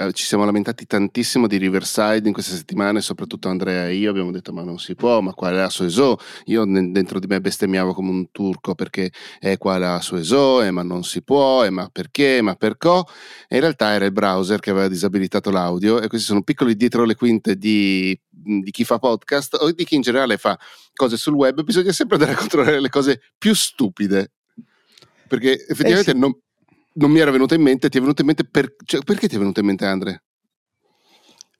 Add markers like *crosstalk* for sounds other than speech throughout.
eh, ci siamo lamentati tantissimo di Riverside in queste settimane, soprattutto Andrea e io abbiamo detto ma non si può, ma qua è la Sueso, io dentro di me bestemmiavo come un turco perché è qua la Sueso, eh, ma non si può, eh, ma perché, ma perché, e in realtà era il browser che aveva disabilitato l'audio e questi sono piccoli dietro le quinte di, di chi fa podcast o di chi in generale fa cose sul web, bisogna sempre andare a controllare le cose più stupide perché effettivamente eh sì. non, non, mi era venuto in mente, ti è venuto in mente per, cioè, perché ti è venuto in mente Andre?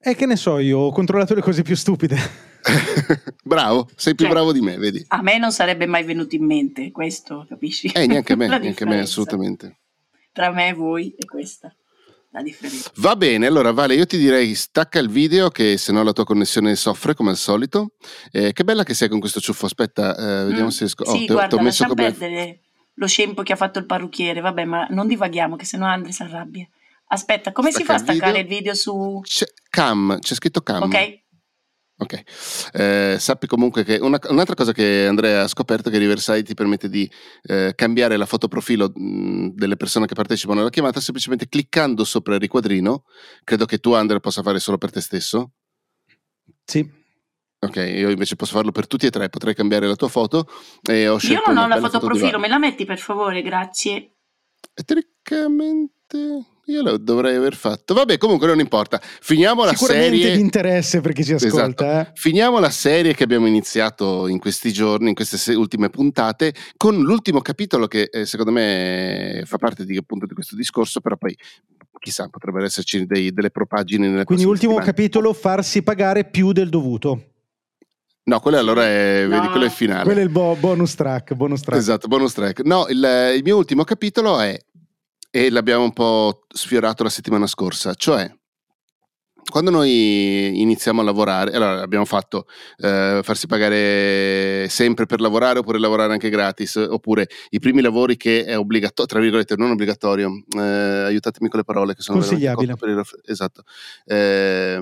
E eh, che ne so, io ho controllato le cose più stupide. *laughs* bravo, sei più cioè, bravo di me, vedi. A me non sarebbe mai venuto in mente questo, capisci? Eh, neanche a me, *laughs* neanche a me, assolutamente. Tra me e voi è questa la differenza. Va bene, allora Vale, io ti direi stacca il video che se no la tua connessione soffre come al solito. Eh, che bella che sei con questo ciuffo, aspetta, eh, vediamo mm. se riesco... Oh, sì, te, guarda, messo come... perdere lo scempo che ha fatto il parrucchiere, vabbè, ma non divaghiamo che sennò Andre si arrabbia. Aspetta, come Stacca si fa a staccare il video, il video su... C'è, cam, c'è scritto cam. Ok. Ok, eh, sappi comunque che una, un'altra cosa che Andrea ha scoperto è che Riverside ti permette di eh, cambiare la foto profilo mh, delle persone che partecipano alla chiamata semplicemente cliccando sopra il riquadrino. Credo che tu, Andrea, possa fare solo per te stesso. Sì. Ok, io invece posso farlo per tutti e tre, potrei cambiare la tua foto. E ho io non ho la foto profilo, me la metti per favore, grazie. E teoricamente io lo dovrei aver fatto. Vabbè, comunque non importa. Finiamo la serie. di interesse per chi ci ascolta. Esatto. Eh? Finiamo la serie che abbiamo iniziato in questi giorni, in queste ultime puntate, con l'ultimo capitolo che eh, secondo me fa parte di, appunto, di questo discorso, però poi chissà, potrebbero esserci dei, delle propagine Quindi ultimo settimane. capitolo, farsi pagare più del dovuto. No, quello allora è, no. vedi, quello è finale. Quello è il bo- bonus track, bonus track. Esatto, bonus track. No, il, il mio ultimo capitolo è, e l'abbiamo un po' sfiorato la settimana scorsa, cioè quando noi iniziamo a lavorare, allora abbiamo fatto eh, farsi pagare sempre per lavorare oppure lavorare anche gratis, oppure i primi lavori che è obbligatorio, tra virgolette, non obbligatorio, eh, aiutatemi con le parole che sono consigliabile. Per il, esatto. Eh,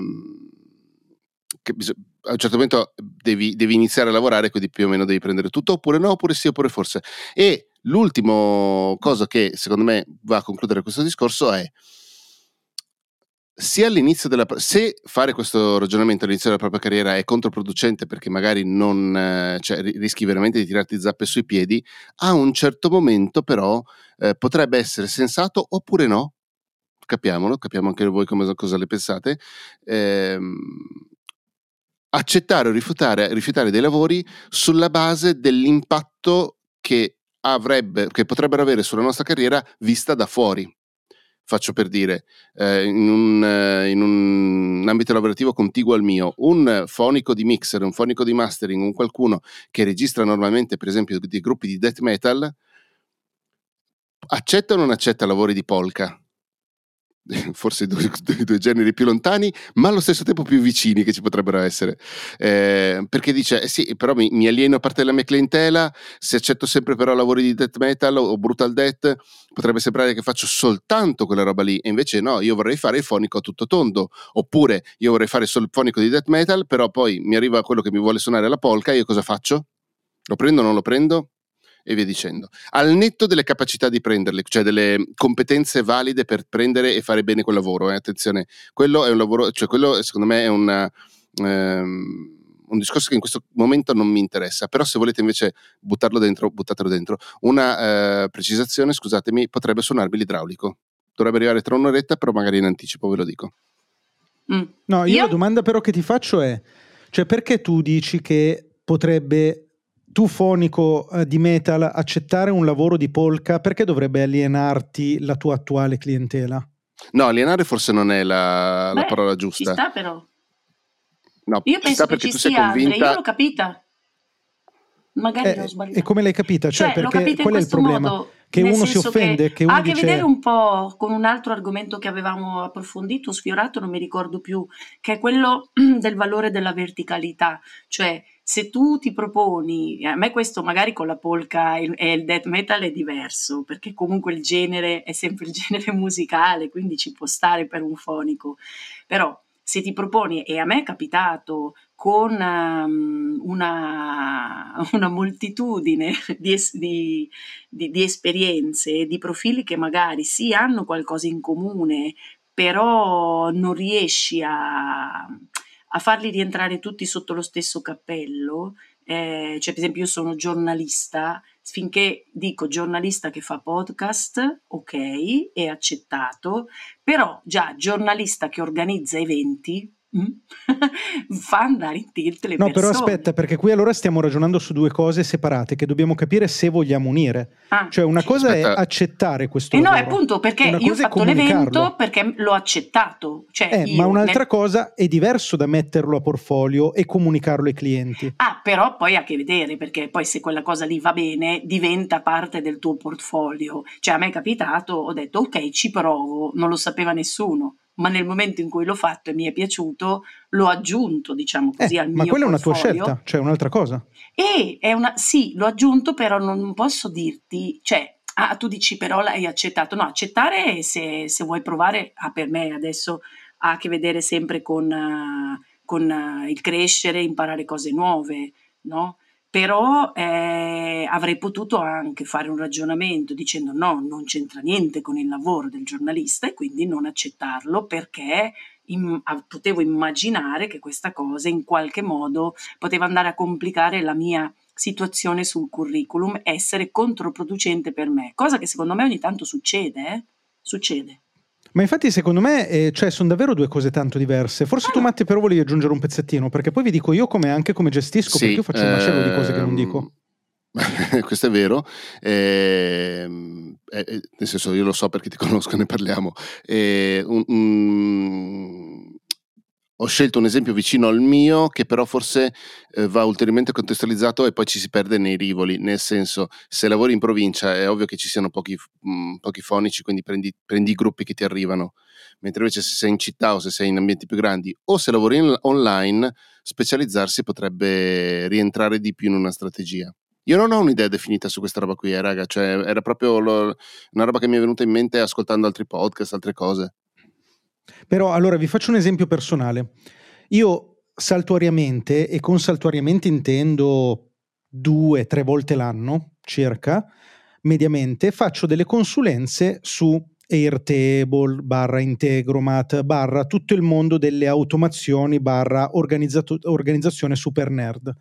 che bisogna, a un certo momento devi, devi, iniziare a lavorare, quindi più o meno devi prendere tutto, oppure no, oppure sì, oppure forse. E l'ultimo cosa che secondo me va a concludere questo discorso è sia all'inizio della se fare questo ragionamento all'inizio della propria carriera è controproducente perché magari non cioè, rischi veramente di tirarti zappe sui piedi, a un certo momento però eh, potrebbe essere sensato oppure no. Capiamolo, capiamo anche voi come, cosa le pensate. Eh, accettare o rifiutare, rifiutare dei lavori sulla base dell'impatto che, avrebbe, che potrebbero avere sulla nostra carriera vista da fuori. Faccio per dire, eh, in, un, eh, in, un, ambito lavorativo contiguo al mio, un fonico di mixer, un fonico di mastering, un qualcuno che registra normalmente, per esempio, dei gruppi di death metal, accetta o non accetta lavori di polka? *laughs* forse i due, due, generi più lontani, ma allo stesso tempo più vicini che ci potrebbero essere. Eh, perché dice: eh sì, però mi, mi, alieno parte della mia clientela. Se accetto sempre però lavori di death metal o, brutal death, potrebbe sembrare che faccio soltanto quella roba lì. E invece no, io vorrei fare il fonico a tutto tondo. Oppure io vorrei fare solo il fonico di death metal, però poi mi arriva quello che mi vuole suonare la polka. Io cosa faccio? Lo prendo o non lo prendo? E via dicendo. Al netto delle capacità di prenderle, cioè delle competenze valide per prendere e fare bene quel lavoro, eh, attenzione, quello è un lavoro, cioè quello secondo me è una, ehm, un discorso che in questo momento non mi interessa, però se volete invece buttarlo dentro, buttatelo dentro. Una eh, precisazione, scusatemi, potrebbe suonarmi l'idraulico. Dovrebbe arrivare tra un'oretta, però magari in anticipo ve lo dico. Mm. No, io, io la domanda però che ti faccio è, cioè perché tu dici che potrebbe tu fonico eh, di metal accettare un lavoro di polka, perché dovrebbe alienarti la tua attuale clientela? No, alienare forse non è la, Beh, la parola giusta. Ci sta però. No, io penso che ci sia, convinta... Andrea, io l'ho capita. Magari eh, l'ho sbagliato. E come l'hai capita? Cioè, cioè perché qual è il problema? Modo, che uno si offende? Che, che uno ha a che vedere un po' con un altro argomento che avevamo approfondito, sfiorato, non mi ricordo più, che è quello *clears throat* del valore della verticalità. Cioè, se tu ti proponi, a me questo magari con la polka e il death metal è diverso, perché comunque il genere è sempre il *laughs* genere musicale, quindi ci può stare per un fonico, però se ti proponi, e a me è capitato con um, una, *laughs* una, moltitudine di, di, di, di esperienze di profili che magari sì hanno qualcosa in comune, però non riesci a, a farli rientrare tutti sotto lo stesso cappello. Eh, cioè, per esempio, io sono giornalista, finché dico giornalista che fa podcast, ok, è accettato, però già giornalista che organizza eventi, *laughs* fa andare in tilt le no, persone. però aspetta, perché qui allora stiamo ragionando su due cose separate che dobbiamo capire se vogliamo unire. Ah, cioè, una cosa aspetta. è accettare questo eh lavoro. no, appunto, perché una io ho fatto l'evento perché l'ho accettato. Cioè eh, ma un'altra nel... cosa è diverso da metterlo a portfolio e comunicarlo ai clienti. Ah, però poi ha a che vedere, perché poi se quella cosa lì va bene, diventa parte del tuo portfolio. Cioè, a me è capitato, ho detto, ok, ci provo, non lo sapeva nessuno ma nel momento in cui l'ho fatto e mi è piaciuto, l'ho aggiunto, diciamo così, eh, al mio Ma quella portfolio. è una tua scelta, cioè un'altra cosa. E è una, sì, l'ho aggiunto, però non posso dirti, cioè, ah, tu dici però l'hai accettato. No, accettare se, se vuoi provare, ah, per me adesso ha a che vedere sempre con, uh, con uh, il crescere, imparare cose nuove, no? Però eh, avrei potuto anche fare un ragionamento dicendo no, non c'entra niente con il lavoro del giornalista e quindi non accettarlo perché im- potevo immaginare che questa cosa in qualche modo poteva andare a complicare la mia situazione sul curriculum, essere controproducente per me, cosa che secondo me ogni tanto succede, eh? succede. Ma infatti secondo me eh, cioè, sono davvero due cose tanto diverse. Forse ah. tu Matti però volevi aggiungere un pezzettino, perché poi vi dico io come anche come gestisco, sì, perché io faccio un macello di cose che non dico. Ehm, *laughs* questo è vero, eh, eh, nel senso io lo so perché ti *laughs* conosco, ne parliamo. Eh, un, un, ho scelto un esempio vicino al mio che però forse eh, va ulteriormente contestualizzato e poi ci si perde nei rivoli, nel senso se lavori in provincia è ovvio che ci siano pochi, mh, mm, pochi fonici, quindi prendi, prendi, i gruppi che ti arrivano, mentre invece se sei in città o se sei in ambienti più grandi o se lavori in, online, specializzarsi potrebbe rientrare di più in una strategia. Io non ho un'idea definita su questa roba qui, eh, raga, cioè era proprio lo, una roba che mi è venuta in mente ascoltando altri podcast, altre cose. Però allora vi faccio un esempio personale. Io saltuariamente, e con saltuariamente intendo due, tre volte l'anno circa, mediamente, faccio delle consulenze su Airtable, barra Integromat, barra tutto il mondo delle automazioni, barra organizzazione super nerd.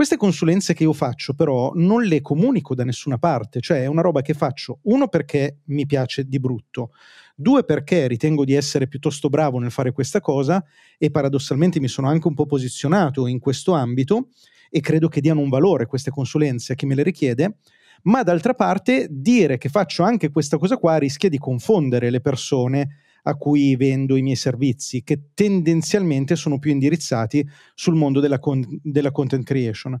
Queste consulenze che io faccio però non le comunico da nessuna parte, cioè è una roba che faccio, uno perché mi piace di brutto, due perché ritengo di essere piuttosto bravo nel fare questa cosa e paradossalmente mi sono anche un po' posizionato in questo ambito e credo che diano un valore queste consulenze a chi me le richiede, ma d'altra parte dire che faccio anche questa cosa qua rischia di confondere le persone a cui vendo i miei servizi, che tendenzialmente sono più indirizzati sul mondo della, con- della content creation.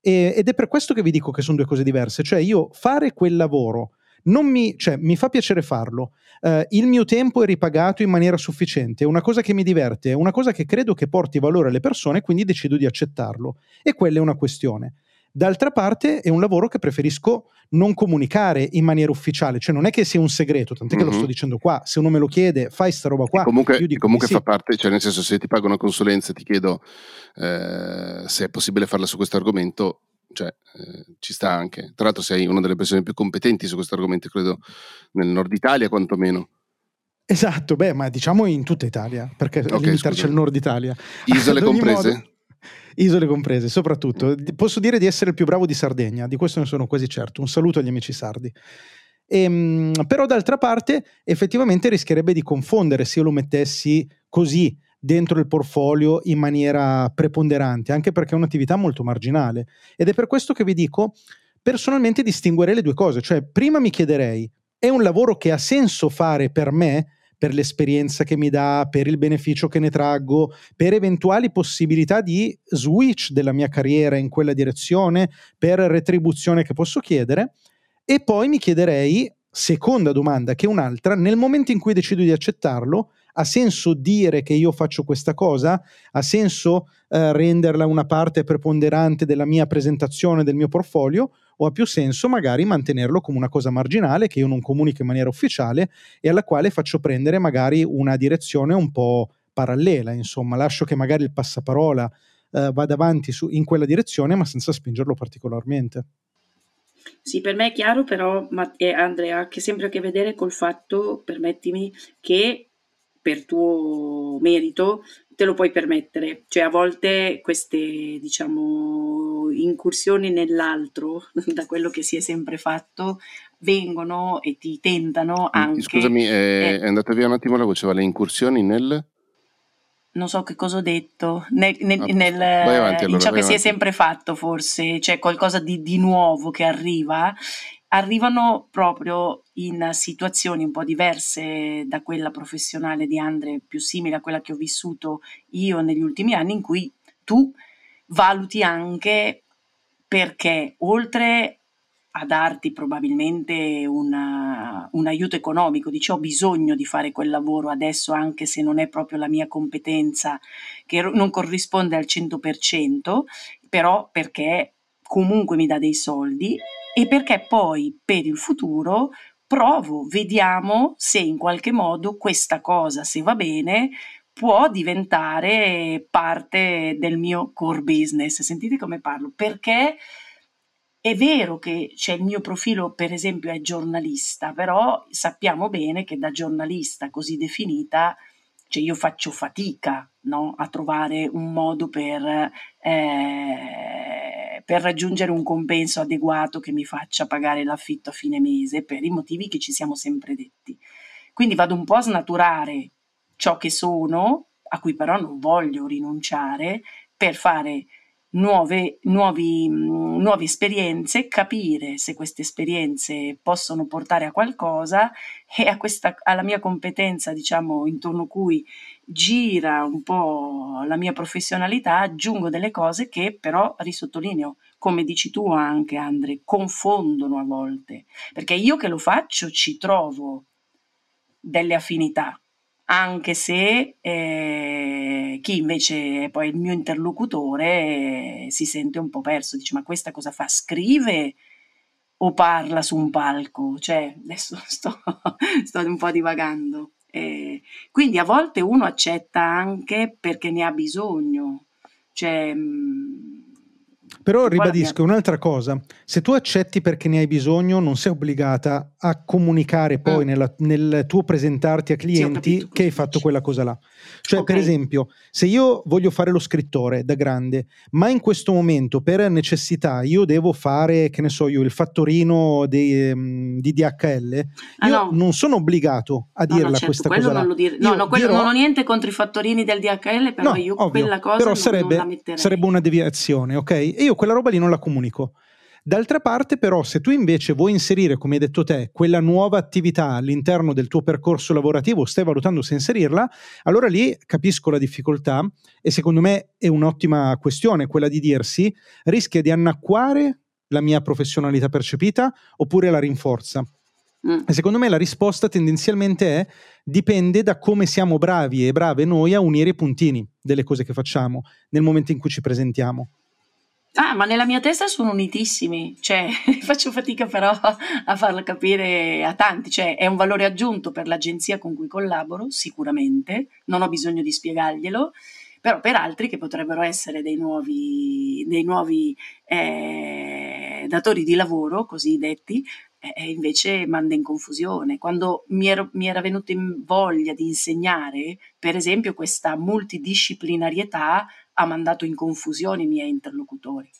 E- ed è per questo che vi dico che sono due cose diverse, cioè io fare quel lavoro mi, cioè, mi fa piacere farlo, uh, il mio tempo è ripagato in maniera sufficiente, è una cosa che mi diverte, è una cosa che credo che porti valore alle persone, quindi decido di accettarlo. E quella è una questione. D'altra parte è un lavoro che preferisco non comunicare in maniera ufficiale, cioè non è che sia un segreto, tant'è mm-hmm. che lo sto mhm. dicendo qua, se uno me lo chiede, fai sta roba qua. E comunque, comunque sì. fa parte, cioè nel senso se ti pago una consulenza e ti chiedo eh, se è possibile farla su questo argomento, cioè eh, ci sta anche. Tra l'altro sei una delle persone più competenti su questo argomento, credo, nel nord Italia quantomeno. Esatto, beh, ma diciamo in tutta Italia, perché okay, limitarci al nord Italia. Isole *laughs* comprese? Modo, Isole comprese, soprattutto. Posso dire di essere il più bravo di Sardegna, di questo ne sono quasi certo. Un saluto agli amici sardi. E, ehm, però d'altra parte effettivamente rischierebbe di confondere se io lo mettessi così dentro il portfolio in maniera preponderante, anche perché è un'attività molto marginale. Ed è per questo che vi dico, personalmente distinguerei le due cose, cioè prima mi chiederei, è un lavoro che ha senso fare per me? Per l'esperienza che mi dà, per il beneficio che ne traggo, per eventuali possibilità di switch della mia carriera in quella direzione, per retribuzione che posso chiedere. E poi mi chiederei, seconda domanda che un'altra, nel momento in cui decido di accettarlo, ha senso dire che io faccio questa cosa? Ha senso eh, renderla una parte preponderante della mia presentazione, del mio portfolio? O ha più senso magari mantenerlo come una cosa marginale che io non comunico in maniera ufficiale e alla quale faccio prendere magari una direzione un po' parallela, insomma, lascio che magari il passaparola eh, vada avanti su, in quella direzione ma senza spingerlo particolarmente. Sì, per me è chiaro però, eh, Andrea, che sempre a che vedere col fatto, permettimi, che per tuo merito te lo puoi permettere. Cioè a volte queste, diciamo, incursioni nell'altro, *laughs* da quello che si è sempre fatto, vengono e ti tentano anche... Scusami, è, è andata via un attimo la voce, le incursioni nel non so che cosa ho detto, nel, nel, ah, nel, avanti, allora, in ciò che avanti. si è sempre fatto forse, c'è qualcosa di, di, nuovo che arriva arrivano proprio in situazioni un po' diverse da quella professionale di Andre, più simile a quella che ho vissuto io negli ultimi anni, in cui tu valuti anche perché oltre a darti probabilmente una, un aiuto economico, dici ho bisogno di fare quel lavoro adesso anche se non è proprio la mia competenza, che non corrisponde al 100%, però perché comunque mi dà dei soldi e perché poi per il futuro provo, vediamo se in qualche modo questa cosa, se va bene, può diventare parte del mio core business. Sentite come parlo, perché è vero che c'è il mio profilo, per esempio, è giornalista, però sappiamo bene che da giornalista così definita, cioè io faccio fatica no? a trovare un modo per eh, per raggiungere un compenso adeguato che mi faccia pagare l'affitto a fine mese per i motivi che ci siamo sempre detti. Quindi vado un po' a snaturare ciò che sono, a cui però non voglio rinunciare, per fare nuove, nuovi, nuove esperienze, capire se queste esperienze possono portare a qualcosa e a questa, alla mia competenza, diciamo, intorno cui gira un po' la mia professionalità, aggiungo delle cose che però risottolineo, come dici tu anche Andre, confondono a volte, perché io che lo faccio ci trovo delle affinità, anche se eh, chi invece è poi il mio interlocutore eh, si sente un po' perso, dice ma questa cosa fa? Scrive o parla su un palco? Cioè, adesso *laughs* sto, sto un po' divagando. Quindi a volte uno accetta anche perché ne ha bisogno, cioè, mh, mm, però ribadisco un'altra cosa, se tu accetti perché ne hai bisogno non sei obbligata a comunicare poi mm. nella, nel tuo presentarti a clienti sì, che hai fatto quella cosa là. Cioè okay. per esempio se io voglio fare lo scrittore da grande ma in questo momento per necessità io devo fare che ne so io il fattorino dei, um, di DHL ah, io no. non sono obbligato a dirla no, no, certo, questa cosa non dire. no, no, quello, dirò... non ho niente contro i fattorini del DHL però io ovvio, quella cosa però non, sarebbe, non sarebbe una deviazione ok? E io quella roba lì non la comunico. D'altra parte, però, se tu invece vuoi inserire, come hai detto te, quella nuova attività all'interno del tuo percorso lavorativo, stai valutando se inserirla, allora lì capisco la difficoltà e secondo me è un'ottima questione quella di dirsi rischia di annacquare la mia professionalità percepita oppure la rinforza. Mm. E secondo me la risposta tendenzialmente è dipende da come siamo bravi e brave noi a unire i puntini delle cose che facciamo nel momento in cui ci presentiamo. Ah, ma nella mia testa sono unitissimi, cioè *laughs* faccio fatica però a farlo capire a tanti, cioè è un valore aggiunto per l'agenzia con cui collaboro, sicuramente, non ho bisogno di spiegarglielo, però per altri che potrebbero essere dei nuovi, dei nuovi eh, datori di lavoro, così detti, eh, invece manda in confusione. Quando mi, ero, mi era venuta in voglia di insegnare, per esempio, questa multidisciplinarietà ha mandato in confusione i miei interlocutori,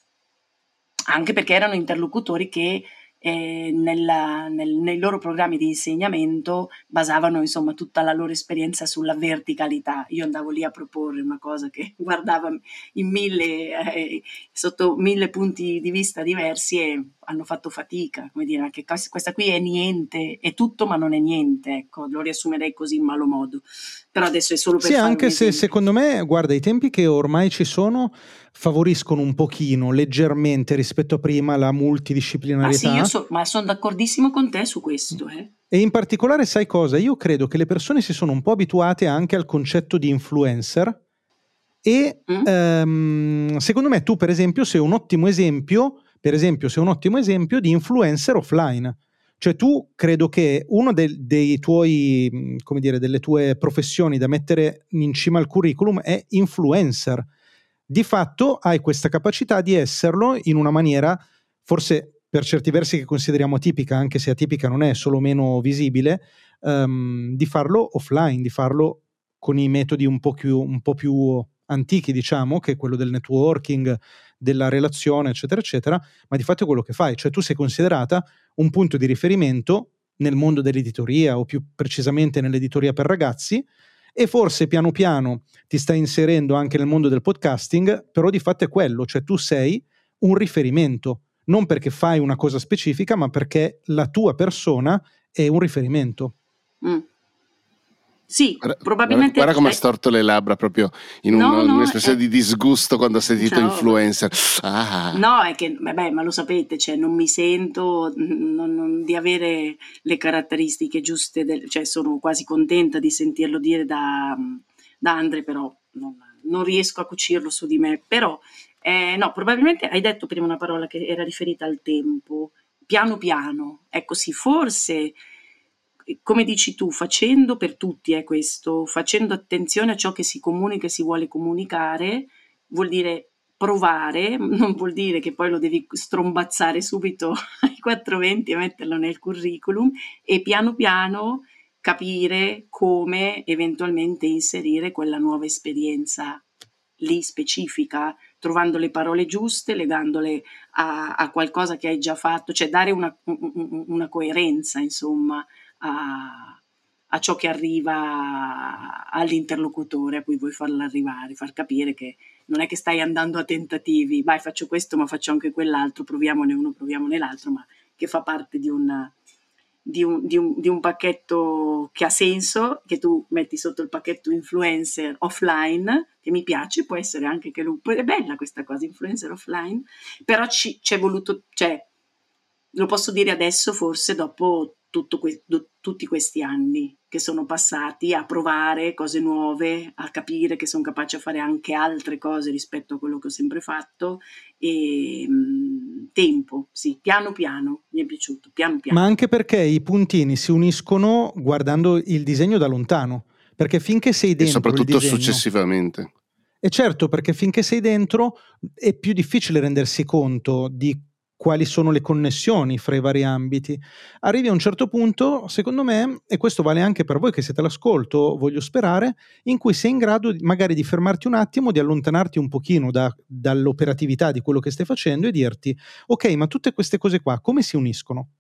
anche perché erano interlocutori che eh, nella, nel, nei loro programmi di insegnamento basavano insomma tutta la loro esperienza sulla verticalità. Io andavo lì a proporre una cosa che *laughs* guardava in mille, eh, sotto mille punti di vista diversi e hanno fatto fatica, come dire, che questa qui è niente, è tutto ma non è niente, ecco, lo riassumerei così in malo modo. Però adesso è solo per Sì, anche se secondo me, guarda, i tempi che ormai ci sono favoriscono un pochino, leggermente rispetto a prima la multidisciplinarietà. Ma sì, so, ma sono d'accordissimo con te su questo, eh. E in particolare, sai cosa? Io credo che le persone si sono un po' abituate anche al concetto di influencer e mm? ehm, secondo me tu, per esempio, sei un ottimo esempio per esempio, sei un ottimo esempio di influencer offline. Cioè tu credo che uno de- dei tuoi, come dire, delle tue professioni da mettere in cima al curriculum è influencer. Di fatto hai questa capacità di esserlo in una maniera forse per certi versi che consideriamo atipica, anche se atipica non è solo meno visibile, um, di farlo offline, di farlo con i metodi un po' più, un po più antichi, diciamo, che è quello del networking, della relazione, eccetera, eccetera, ma di fatto è quello che fai, cioè tu sei considerata un punto di riferimento nel mondo dell'editoria o più precisamente nell'editoria per ragazzi e forse piano piano ti stai inserendo anche nel mondo del podcasting, però di fatto è quello, cioè tu sei un riferimento, non perché fai una cosa specifica, ma perché la tua persona è un riferimento. Mm. Sì, guarda, probabilmente. Guarda, come ha storto le labbra proprio in un, no, no, un'espressione è... di disgusto quando ha sentito Ciao. influencer. Ah. No, è che, vabbè, ma lo sapete, cioè, non mi sento non, non, di avere le caratteristiche giuste, del, cioè sono quasi contenta di sentirlo dire da, da Andre, però non, non, riesco a cucirlo su di me. Però, eh, no, probabilmente hai detto prima una parola che era riferita al tempo, piano piano. Ecco sì, forse come dici tu, facendo per tutti è questo, facendo attenzione a ciò che si comunica e si vuole comunicare, vuol dire provare, *laughs* non vuol dire che poi lo devi strombazzare subito *laughs* ai 420 e metterlo nel curriculum e piano piano capire come eventualmente inserire quella nuova esperienza lì specifica, trovando le parole giuste, legandole a, a qualcosa che hai già fatto, cioè dare una, una coerenza, insomma, a, a ciò che arriva all'interlocutore a cui vuoi farlo arrivare, far capire che non è che stai andando a tentativi, vai faccio questo ma faccio anche quell'altro, proviamone uno, proviamone l'altro, ma che fa parte di, una, di, un, di, un, di un pacchetto che ha senso, che tu metti sotto il pacchetto influencer offline, che mi piace, può essere anche che lui, è bella questa cosa, influencer offline, però ci, c'è voluto, cioè, lo posso dire adesso forse dopo que- do- tutti questi anni che sono passati a provare cose nuove, a capire che sono capace a fare anche altre cose rispetto a quello che ho sempre fatto e mh, mm, tempo, sì, piano piano, mi è piaciuto, piano piano. Ma anche perché i puntini si uniscono guardando il disegno da lontano, perché finché sei dentro... E soprattutto disegno, successivamente. E certo, perché finché sei dentro è più difficile rendersi conto di quali sono le connessioni fra i vari ambiti. Arrivi a un certo punto, secondo me, e questo vale anche per voi che siete all'ascolto, voglio sperare, in cui sei in grado magari di fermarti un attimo, di allontanarti un pochino da, dall'operatività di quello che stai facendo e dirti, ok, ma tutte queste cose qua come si uniscono?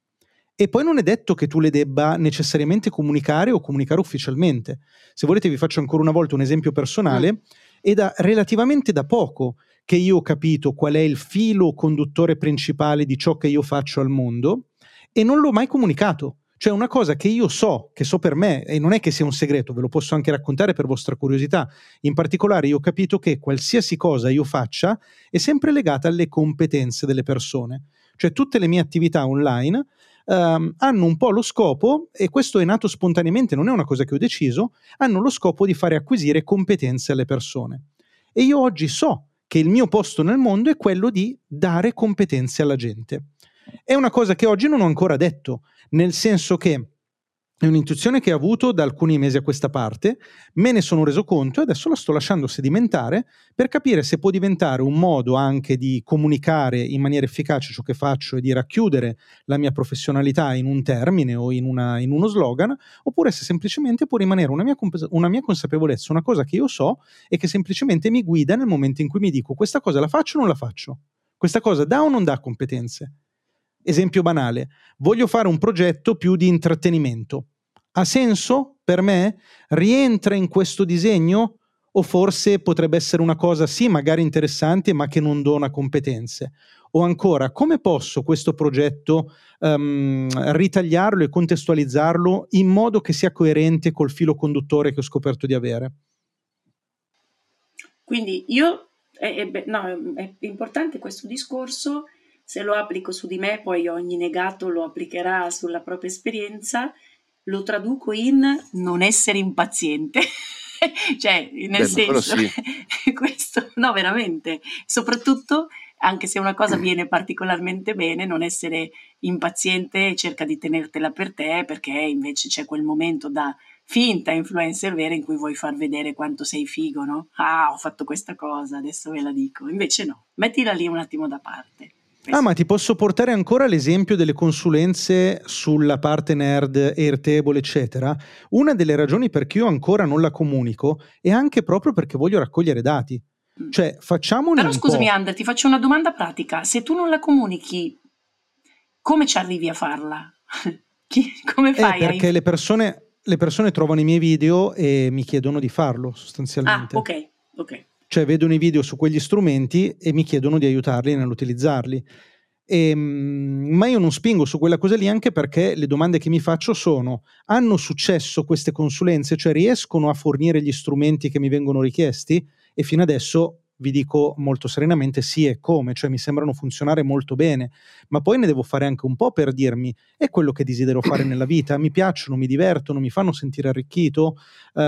E poi non è detto che tu le debba necessariamente comunicare o comunicare ufficialmente. Se volete vi faccio ancora una volta un esempio personale. Mm. E da relativamente da poco che io ho capito qual è il filo conduttore principale di ciò che io faccio al mondo e non l'ho mai comunicato. Cioè una cosa che io so, che so per me, e non è che sia un segreto, ve lo posso anche raccontare per vostra curiosità. In particolare io ho capito che qualsiasi cosa io faccia è sempre legata alle competenze delle persone. Cioè tutte le mie attività online um, hanno un po' lo scopo, e questo è nato spontaneamente, non è una cosa che ho deciso, hanno lo scopo di fare acquisire competenze alle persone. E io oggi so che il mio posto nel mondo è quello di dare competenze alla gente. È una cosa che oggi non ho ancora detto, nel senso che è un'intuizione che ho avuto da alcuni mesi a questa parte, me ne sono reso conto e adesso la sto lasciando sedimentare per capire se può diventare un modo anche di comunicare in maniera efficace ciò che faccio e di racchiudere la mia professionalità in un termine o in, una, in uno slogan, oppure se semplicemente può rimanere una mia, una mia consapevolezza, una cosa che io so e che semplicemente mi guida nel momento in cui mi dico questa cosa la faccio o non la faccio, questa cosa dà o non dà competenze. Esempio banale, voglio fare un progetto più di intrattenimento. Ha senso per me? Rientra in questo disegno? O forse potrebbe essere una cosa, sì, magari interessante, ma che non dona competenze? O ancora, come posso questo progetto um, ritagliarlo e contestualizzarlo in modo che sia coerente col filo conduttore che ho scoperto di avere? Quindi io, è, è, no, è importante questo discorso se lo applico su di me, poi ogni negato lo applicherà sulla propria esperienza, lo traduco in non essere impaziente. *laughs* cioè, nel Bello, senso, sì. *laughs* questo, no, veramente, soprattutto anche se una cosa viene particolarmente bene, non essere impaziente cerca di tenertela per te perché invece c'è quel momento da finta influencer vera in cui vuoi far vedere quanto sei figo, no? Ah, ho fatto questa cosa, adesso ve la dico. Invece no, mettila lì un attimo da parte. Ah, ma ti posso portare ancora l'esempio delle consulenze sulla parte nerd, Airtable, eccetera. Una delle ragioni per cui io ancora non la comunico è anche proprio perché voglio raccogliere dati. Cioè, facciamo Però scusami, Ander, ti faccio una domanda pratica. Se tu non la comunichi, come ci arrivi a farla? *laughs* come eh, fai? Eh, perché le persone, le persone trovano i miei video e mi chiedono di farlo, sostanzialmente. Ah, ok, ok. Cioè vedono i video su quegli strumenti e mi chiedono di aiutarli nell'utilizzarli. E, ehm, ma io non spingo su quella cosa lì anche perché le domande che mi faccio sono: hanno successo queste consulenze? Cioè riescono a fornire gli strumenti che mi vengono richiesti? E fino adesso vi dico molto serenamente sì e come, cioè mi sembrano funzionare molto bene, ma poi ne devo fare anche un po' per dirmi è quello che desidero fare nella vita, mi piacciono, mi divertono, mi fanno sentire arricchito, uh,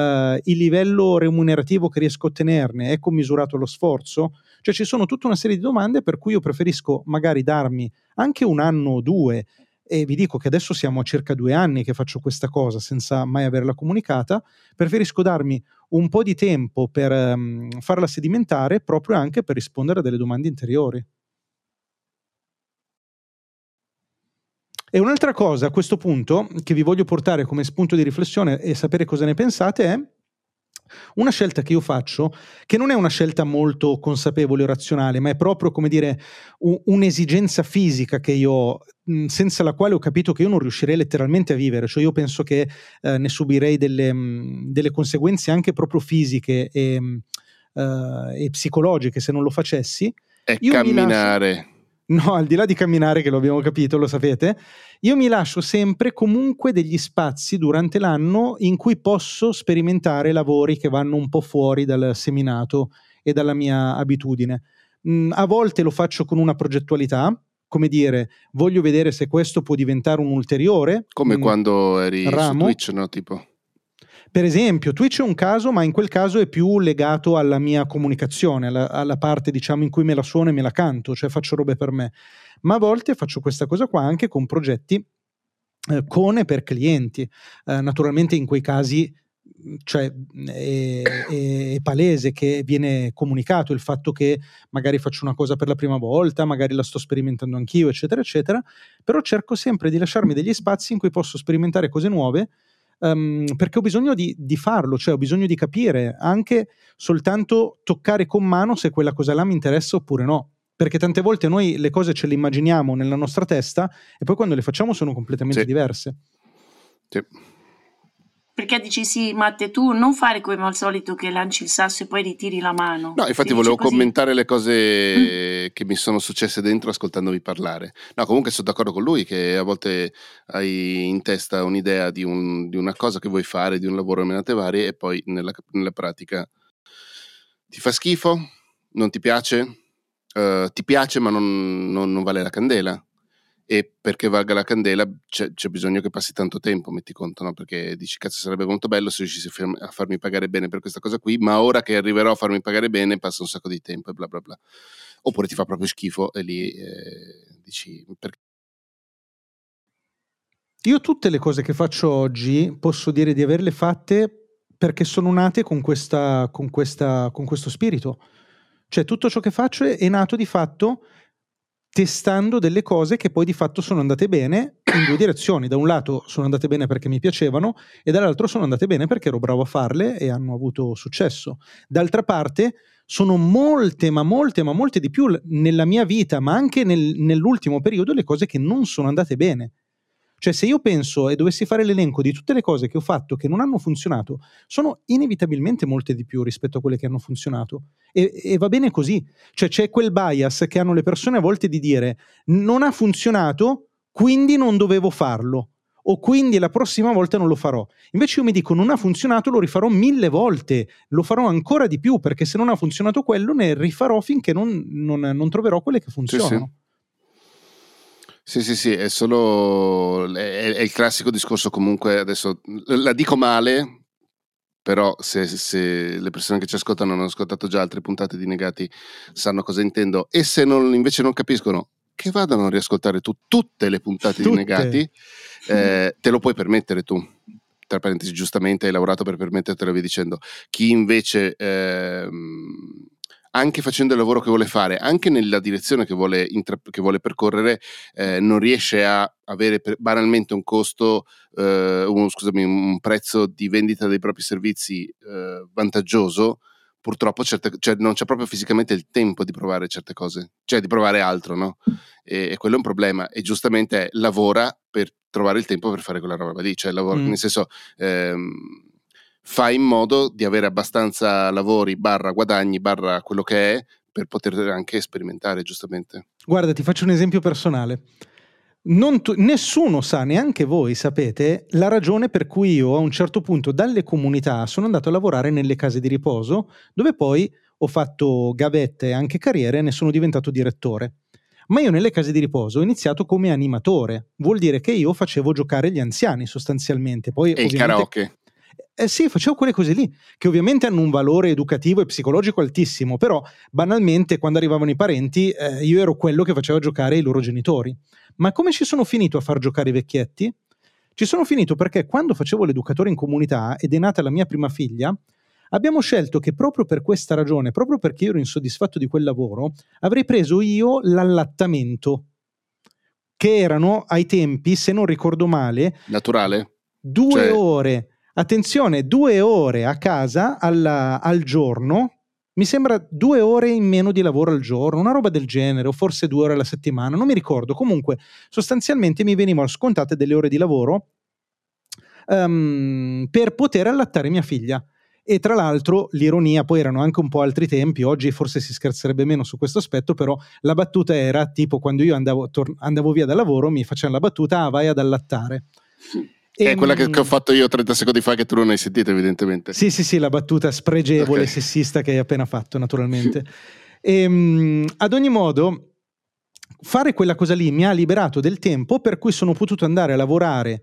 il livello remunerativo che riesco a ottenerne è commisurato allo sforzo, cioè ci sono tutta una serie di domande per cui io preferisco magari darmi anche un anno o due e vi dico che adesso siamo a circa due anni che faccio questa cosa senza mai averla comunicata, preferisco darmi un po' di tempo per um, farla sedimentare proprio anche per rispondere a delle domande interiori. E un'altra cosa a questo punto che vi voglio portare come spunto di riflessione e sapere cosa ne pensate è una scelta che io faccio, che non è una scelta molto consapevole o razionale, ma è proprio, come dire, un, un'esigenza fisica che io ho, senza la quale ho capito che io non riuscirei letteralmente a vivere, cioè io penso che eh, ne subirei delle, mh, delle, conseguenze anche proprio fisiche e, mh, uh, e, psicologiche se non lo facessi. È io camminare. No, al di là di camminare, che lo abbiamo capito, lo sapete, io mi lascio sempre comunque degli spazi durante l'anno in cui posso sperimentare lavori che vanno un po' fuori dal seminato e dalla mia abitudine. Mm, a volte lo faccio con una progettualità, come dire, voglio vedere se questo può diventare un ulteriore. Come mm, quando eri ramo. su Twitch, no? Tipo. Per esempio, Twitch è un caso, ma in quel caso è più legato alla mia comunicazione, alla, alla, parte diciamo in cui me la suono e me la canto, cioè faccio robe per me. Ma a volte faccio questa cosa qua anche con progetti eh, con e per clienti. Eh, naturalmente in quei casi cioè, è, è, palese che viene comunicato il fatto che magari faccio una cosa per la prima volta, magari la sto sperimentando anch'io, eccetera, eccetera, però cerco sempre di lasciarmi degli spazi in cui posso sperimentare cose nuove um, perché ho bisogno di, di, farlo, cioè ho bisogno di capire anche soltanto toccare con mano se quella cosa là mi interessa oppure no. Perché tante volte noi le cose ce le immaginiamo nella nostra testa e poi quando le facciamo sono completamente sì. diverse. Sì. Perché dici sì, Matte, tu non fare come al solito che lanci il sasso e poi ritiri la mano. No, infatti volevo commentare le cose mm. che mi sono successe dentro ascoltandovi parlare. No, comunque sono d'accordo con lui che a volte hai in testa un'idea di, un, di una cosa che vuoi fare, di un lavoro menate varie e poi nella, nella pratica ti fa schifo, non ti piace, uh, ti piace ma non, non, non vale la candela e perché valga la candela c'è, c'è, bisogno che passi tanto tempo, metti conto, no? perché dici cazzo sarebbe molto bello se riuscissi a farmi pagare bene per questa cosa qui, ma ora che arriverò a farmi pagare bene passa un sacco di tempo e bla bla bla. Oppure ti fa proprio schifo e lì eh, dici perché. Io tutte le cose che faccio oggi posso dire di averle fatte perché sono nate con, questa, con, questa, con questo spirito. Cioè tutto ciò che faccio è, è nato di fatto testando delle cose che poi di fatto sono andate bene in due direzioni. Da un lato sono andate bene perché mi piacevano e dall'altro sono andate bene perché ero bravo a farle e hanno avuto successo. D'altra parte sono molte, ma molte, ma molte di più nella mia vita, ma anche nel, nell'ultimo periodo, le cose che non sono andate bene. Cioè, se io penso e dovessi fare l'elenco di tutte le cose che ho fatto che non hanno funzionato, sono inevitabilmente molte di più rispetto a quelle che hanno funzionato. E, e, va bene così. Cioè, c'è quel bias che hanno le persone a volte di dire non ha funzionato, quindi non dovevo farlo. O quindi la prossima volta non lo farò. Invece io mi dico non ha funzionato, lo rifarò mille volte, lo farò ancora di più perché se non ha funzionato quello ne rifarò finché non, non, non troverò quelle che funzionano. Sì, sì. Sì, sì, sì, è solo è, è, il classico discorso comunque, adesso la dico male, però se, se, le persone che ci ascoltano hanno ascoltato già altre puntate di Negati sanno cosa intendo e se non, invece non capiscono che vadano a riascoltare tu tutte le puntate tutte. di Negati, eh, te lo puoi permettere tu. Tra parentesi, giustamente hai lavorato per permettertelo via dicendo. Chi invece... Eh, anche facendo il lavoro che vuole fare, anche nella direzione che vuole, intra- che vuole percorrere, eh, non riesce a avere per, banalmente un costo, eh, un, scusami, un prezzo di vendita dei propri servizi eh, vantaggioso, purtroppo certe, cioè, non c'è proprio fisicamente il tempo di provare certe cose, cioè di provare altro, no? E, e quello è un problema. E giustamente lavora per trovare il tempo per fare quella roba lì, cioè lavora, mm. nel senso... Ehm, fa in modo di avere abbastanza lavori, barra guadagni, barra quello che è, per poter anche sperimentare, giustamente. Guarda, ti faccio un esempio personale. Tu, nessuno sa, neanche voi sapete, la ragione per cui io a un certo punto dalle comunità sono andato a lavorare nelle case di riposo, dove poi ho fatto gavette e anche carriere e ne sono diventato direttore. Ma io nelle case di riposo ho iniziato come animatore, vuol dire che io facevo giocare gli anziani sostanzialmente. Poi, e il karaoke. Eh sì, facevo quelle cose lì, che ovviamente hanno un valore educativo e psicologico altissimo, però banalmente quando arrivavano i parenti eh, io ero quello che faceva giocare i loro genitori. Ma come ci sono finito a far giocare i vecchietti? Ci sono finito perché quando facevo l'educatore in comunità ed è nata la mia prima figlia, abbiamo scelto che proprio per questa ragione, proprio perché io ero insoddisfatto di quel lavoro, avrei preso io l'allattamento, che erano ai tempi, se non ricordo male, naturale. Due cioè... ore attenzione, due ore a casa alla, al giorno, mi sembra due ore in meno di lavoro al giorno, una roba del genere, o forse due ore alla settimana, non mi ricordo. Comunque, sostanzialmente mi venivano scontate delle ore di lavoro um, per poter allattare mia figlia. E tra l'altro l'ironia, poi erano anche un po' altri tempi, oggi forse si scherzerebbe meno su questo aspetto, però la battuta era tipo quando io andavo, tor- andavo via dal lavoro mi facevano la battuta, ah vai ad allattare. Che è quella che, che, ho fatto io 30 secondi fa che tu non hai sentito evidentemente. Sì, sì, sì, la battuta spregevole, okay. sessista che hai appena fatto naturalmente. *laughs* e, um, ad ogni modo, fare quella cosa lì mi ha liberato del tempo per cui sono potuto andare a lavorare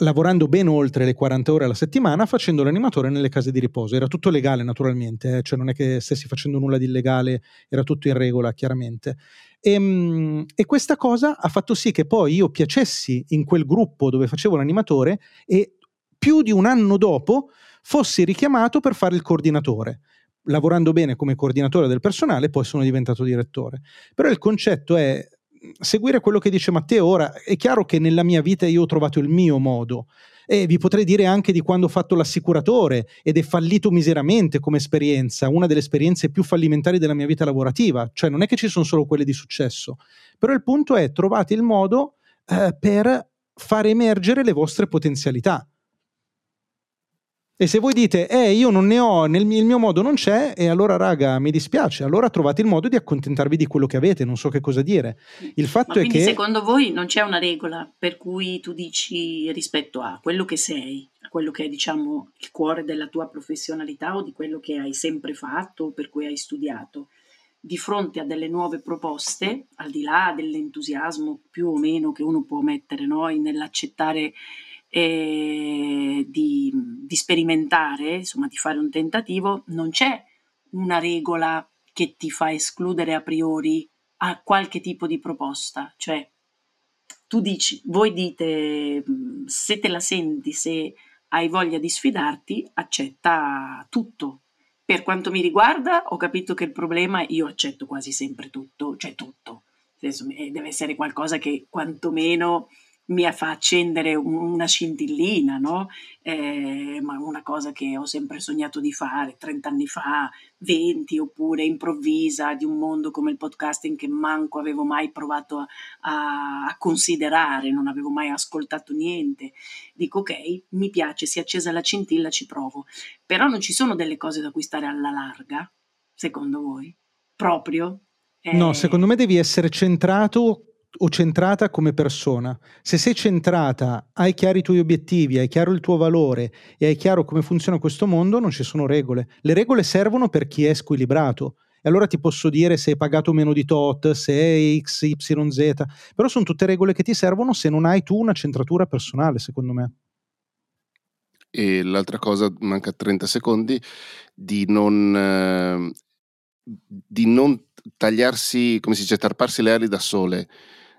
lavorando ben oltre le 40 ore alla settimana facendo l'animatore nelle case di riposo. Era tutto legale naturalmente, eh? cioè non è che stessi facendo nulla di illegale, era tutto in regola chiaramente. E, ehm, e, questa cosa ha fatto sì che poi io piacessi in quel gruppo dove facevo l'animatore e più di un anno dopo fossi richiamato per fare il coordinatore. Lavorando bene come coordinatore del personale, poi sono diventato direttore. Però il concetto è seguire quello che dice Matteo ora. È chiaro che nella mia vita io ho trovato il mio modo e vi potrei dire anche di quando ho fatto l'assicuratore ed è fallito miseramente come esperienza, una delle esperienze più fallimentari della mia vita lavorativa, cioè non è che ci sono solo quelle di successo, però il punto è trovate il modo eh, per far emergere le vostre potenzialità. E se voi dite, eh, io non ne ho, nel mio, il mio modo non c'è, e allora, raga, mi dispiace, allora trovate il modo di accontentarvi di quello che avete, non so che cosa dire. Il fatto Ma è che. secondo voi non c'è una regola per cui tu dici rispetto a quello che sei, a quello che è, diciamo, il cuore della tua professionalità o di quello che hai sempre fatto o per cui hai studiato? Di fronte a delle nuove proposte, al di là dell'entusiasmo più o meno che uno può mettere no, nell'accettare eh, di, di, sperimentare, insomma di fare un tentativo, non c'è una regola che ti fa escludere a priori a qualche tipo di proposta, cioè tu dici, voi dite se te la senti, se hai voglia di sfidarti, accetta tutto. Per quanto mi riguarda, ho capito che il problema io accetto quasi sempre tutto, cioè tutto. Deve essere qualcosa che quantomeno mi fa accendere una scintillina, no? Eh, ma una cosa che ho sempre sognato di fare 30 anni fa, 20, oppure improvvisa di un mondo come il podcasting che manco avevo mai provato a, a, considerare, non avevo mai ascoltato niente. Dico ok, mi piace, si è accesa la scintilla, ci provo. Però non ci sono delle cose da cui stare alla larga, secondo voi? Proprio? Eh... No, secondo me devi essere centrato o centrata come persona. Se sei centrata, hai chiari i tuoi obiettivi, hai chiaro il tuo valore e hai chiaro come funziona questo mondo, non ci sono regole. Le regole servono per chi è squilibrato. E allora ti posso dire se hai pagato meno di tot, se è X, Y, Z, però sono tutte regole che ti servono se non hai tu una centratura personale, secondo me. E l'altra cosa, manca 30 secondi, di non, eh, di non tagliarsi, come si dice, tarparsi le ali da sole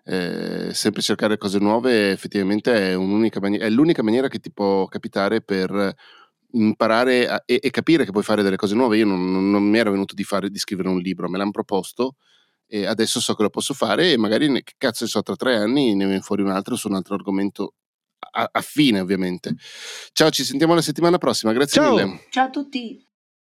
eh, sempre cercare cose nuove effettivamente è, mani- è, l'unica maniera che ti può capitare per imparare a, e, e, capire che puoi fare delle cose nuove. Io non, non mi ero venuto di, fare, di scrivere un libro, me l'hanno proposto e adesso so che lo posso fare e magari, che cazzo ne so, tra tre anni ne viene fuori un altro su un altro argomento affine ovviamente. Ciao, ci sentiamo la settimana prossima, grazie Ciao. mille. Ciao a tutti.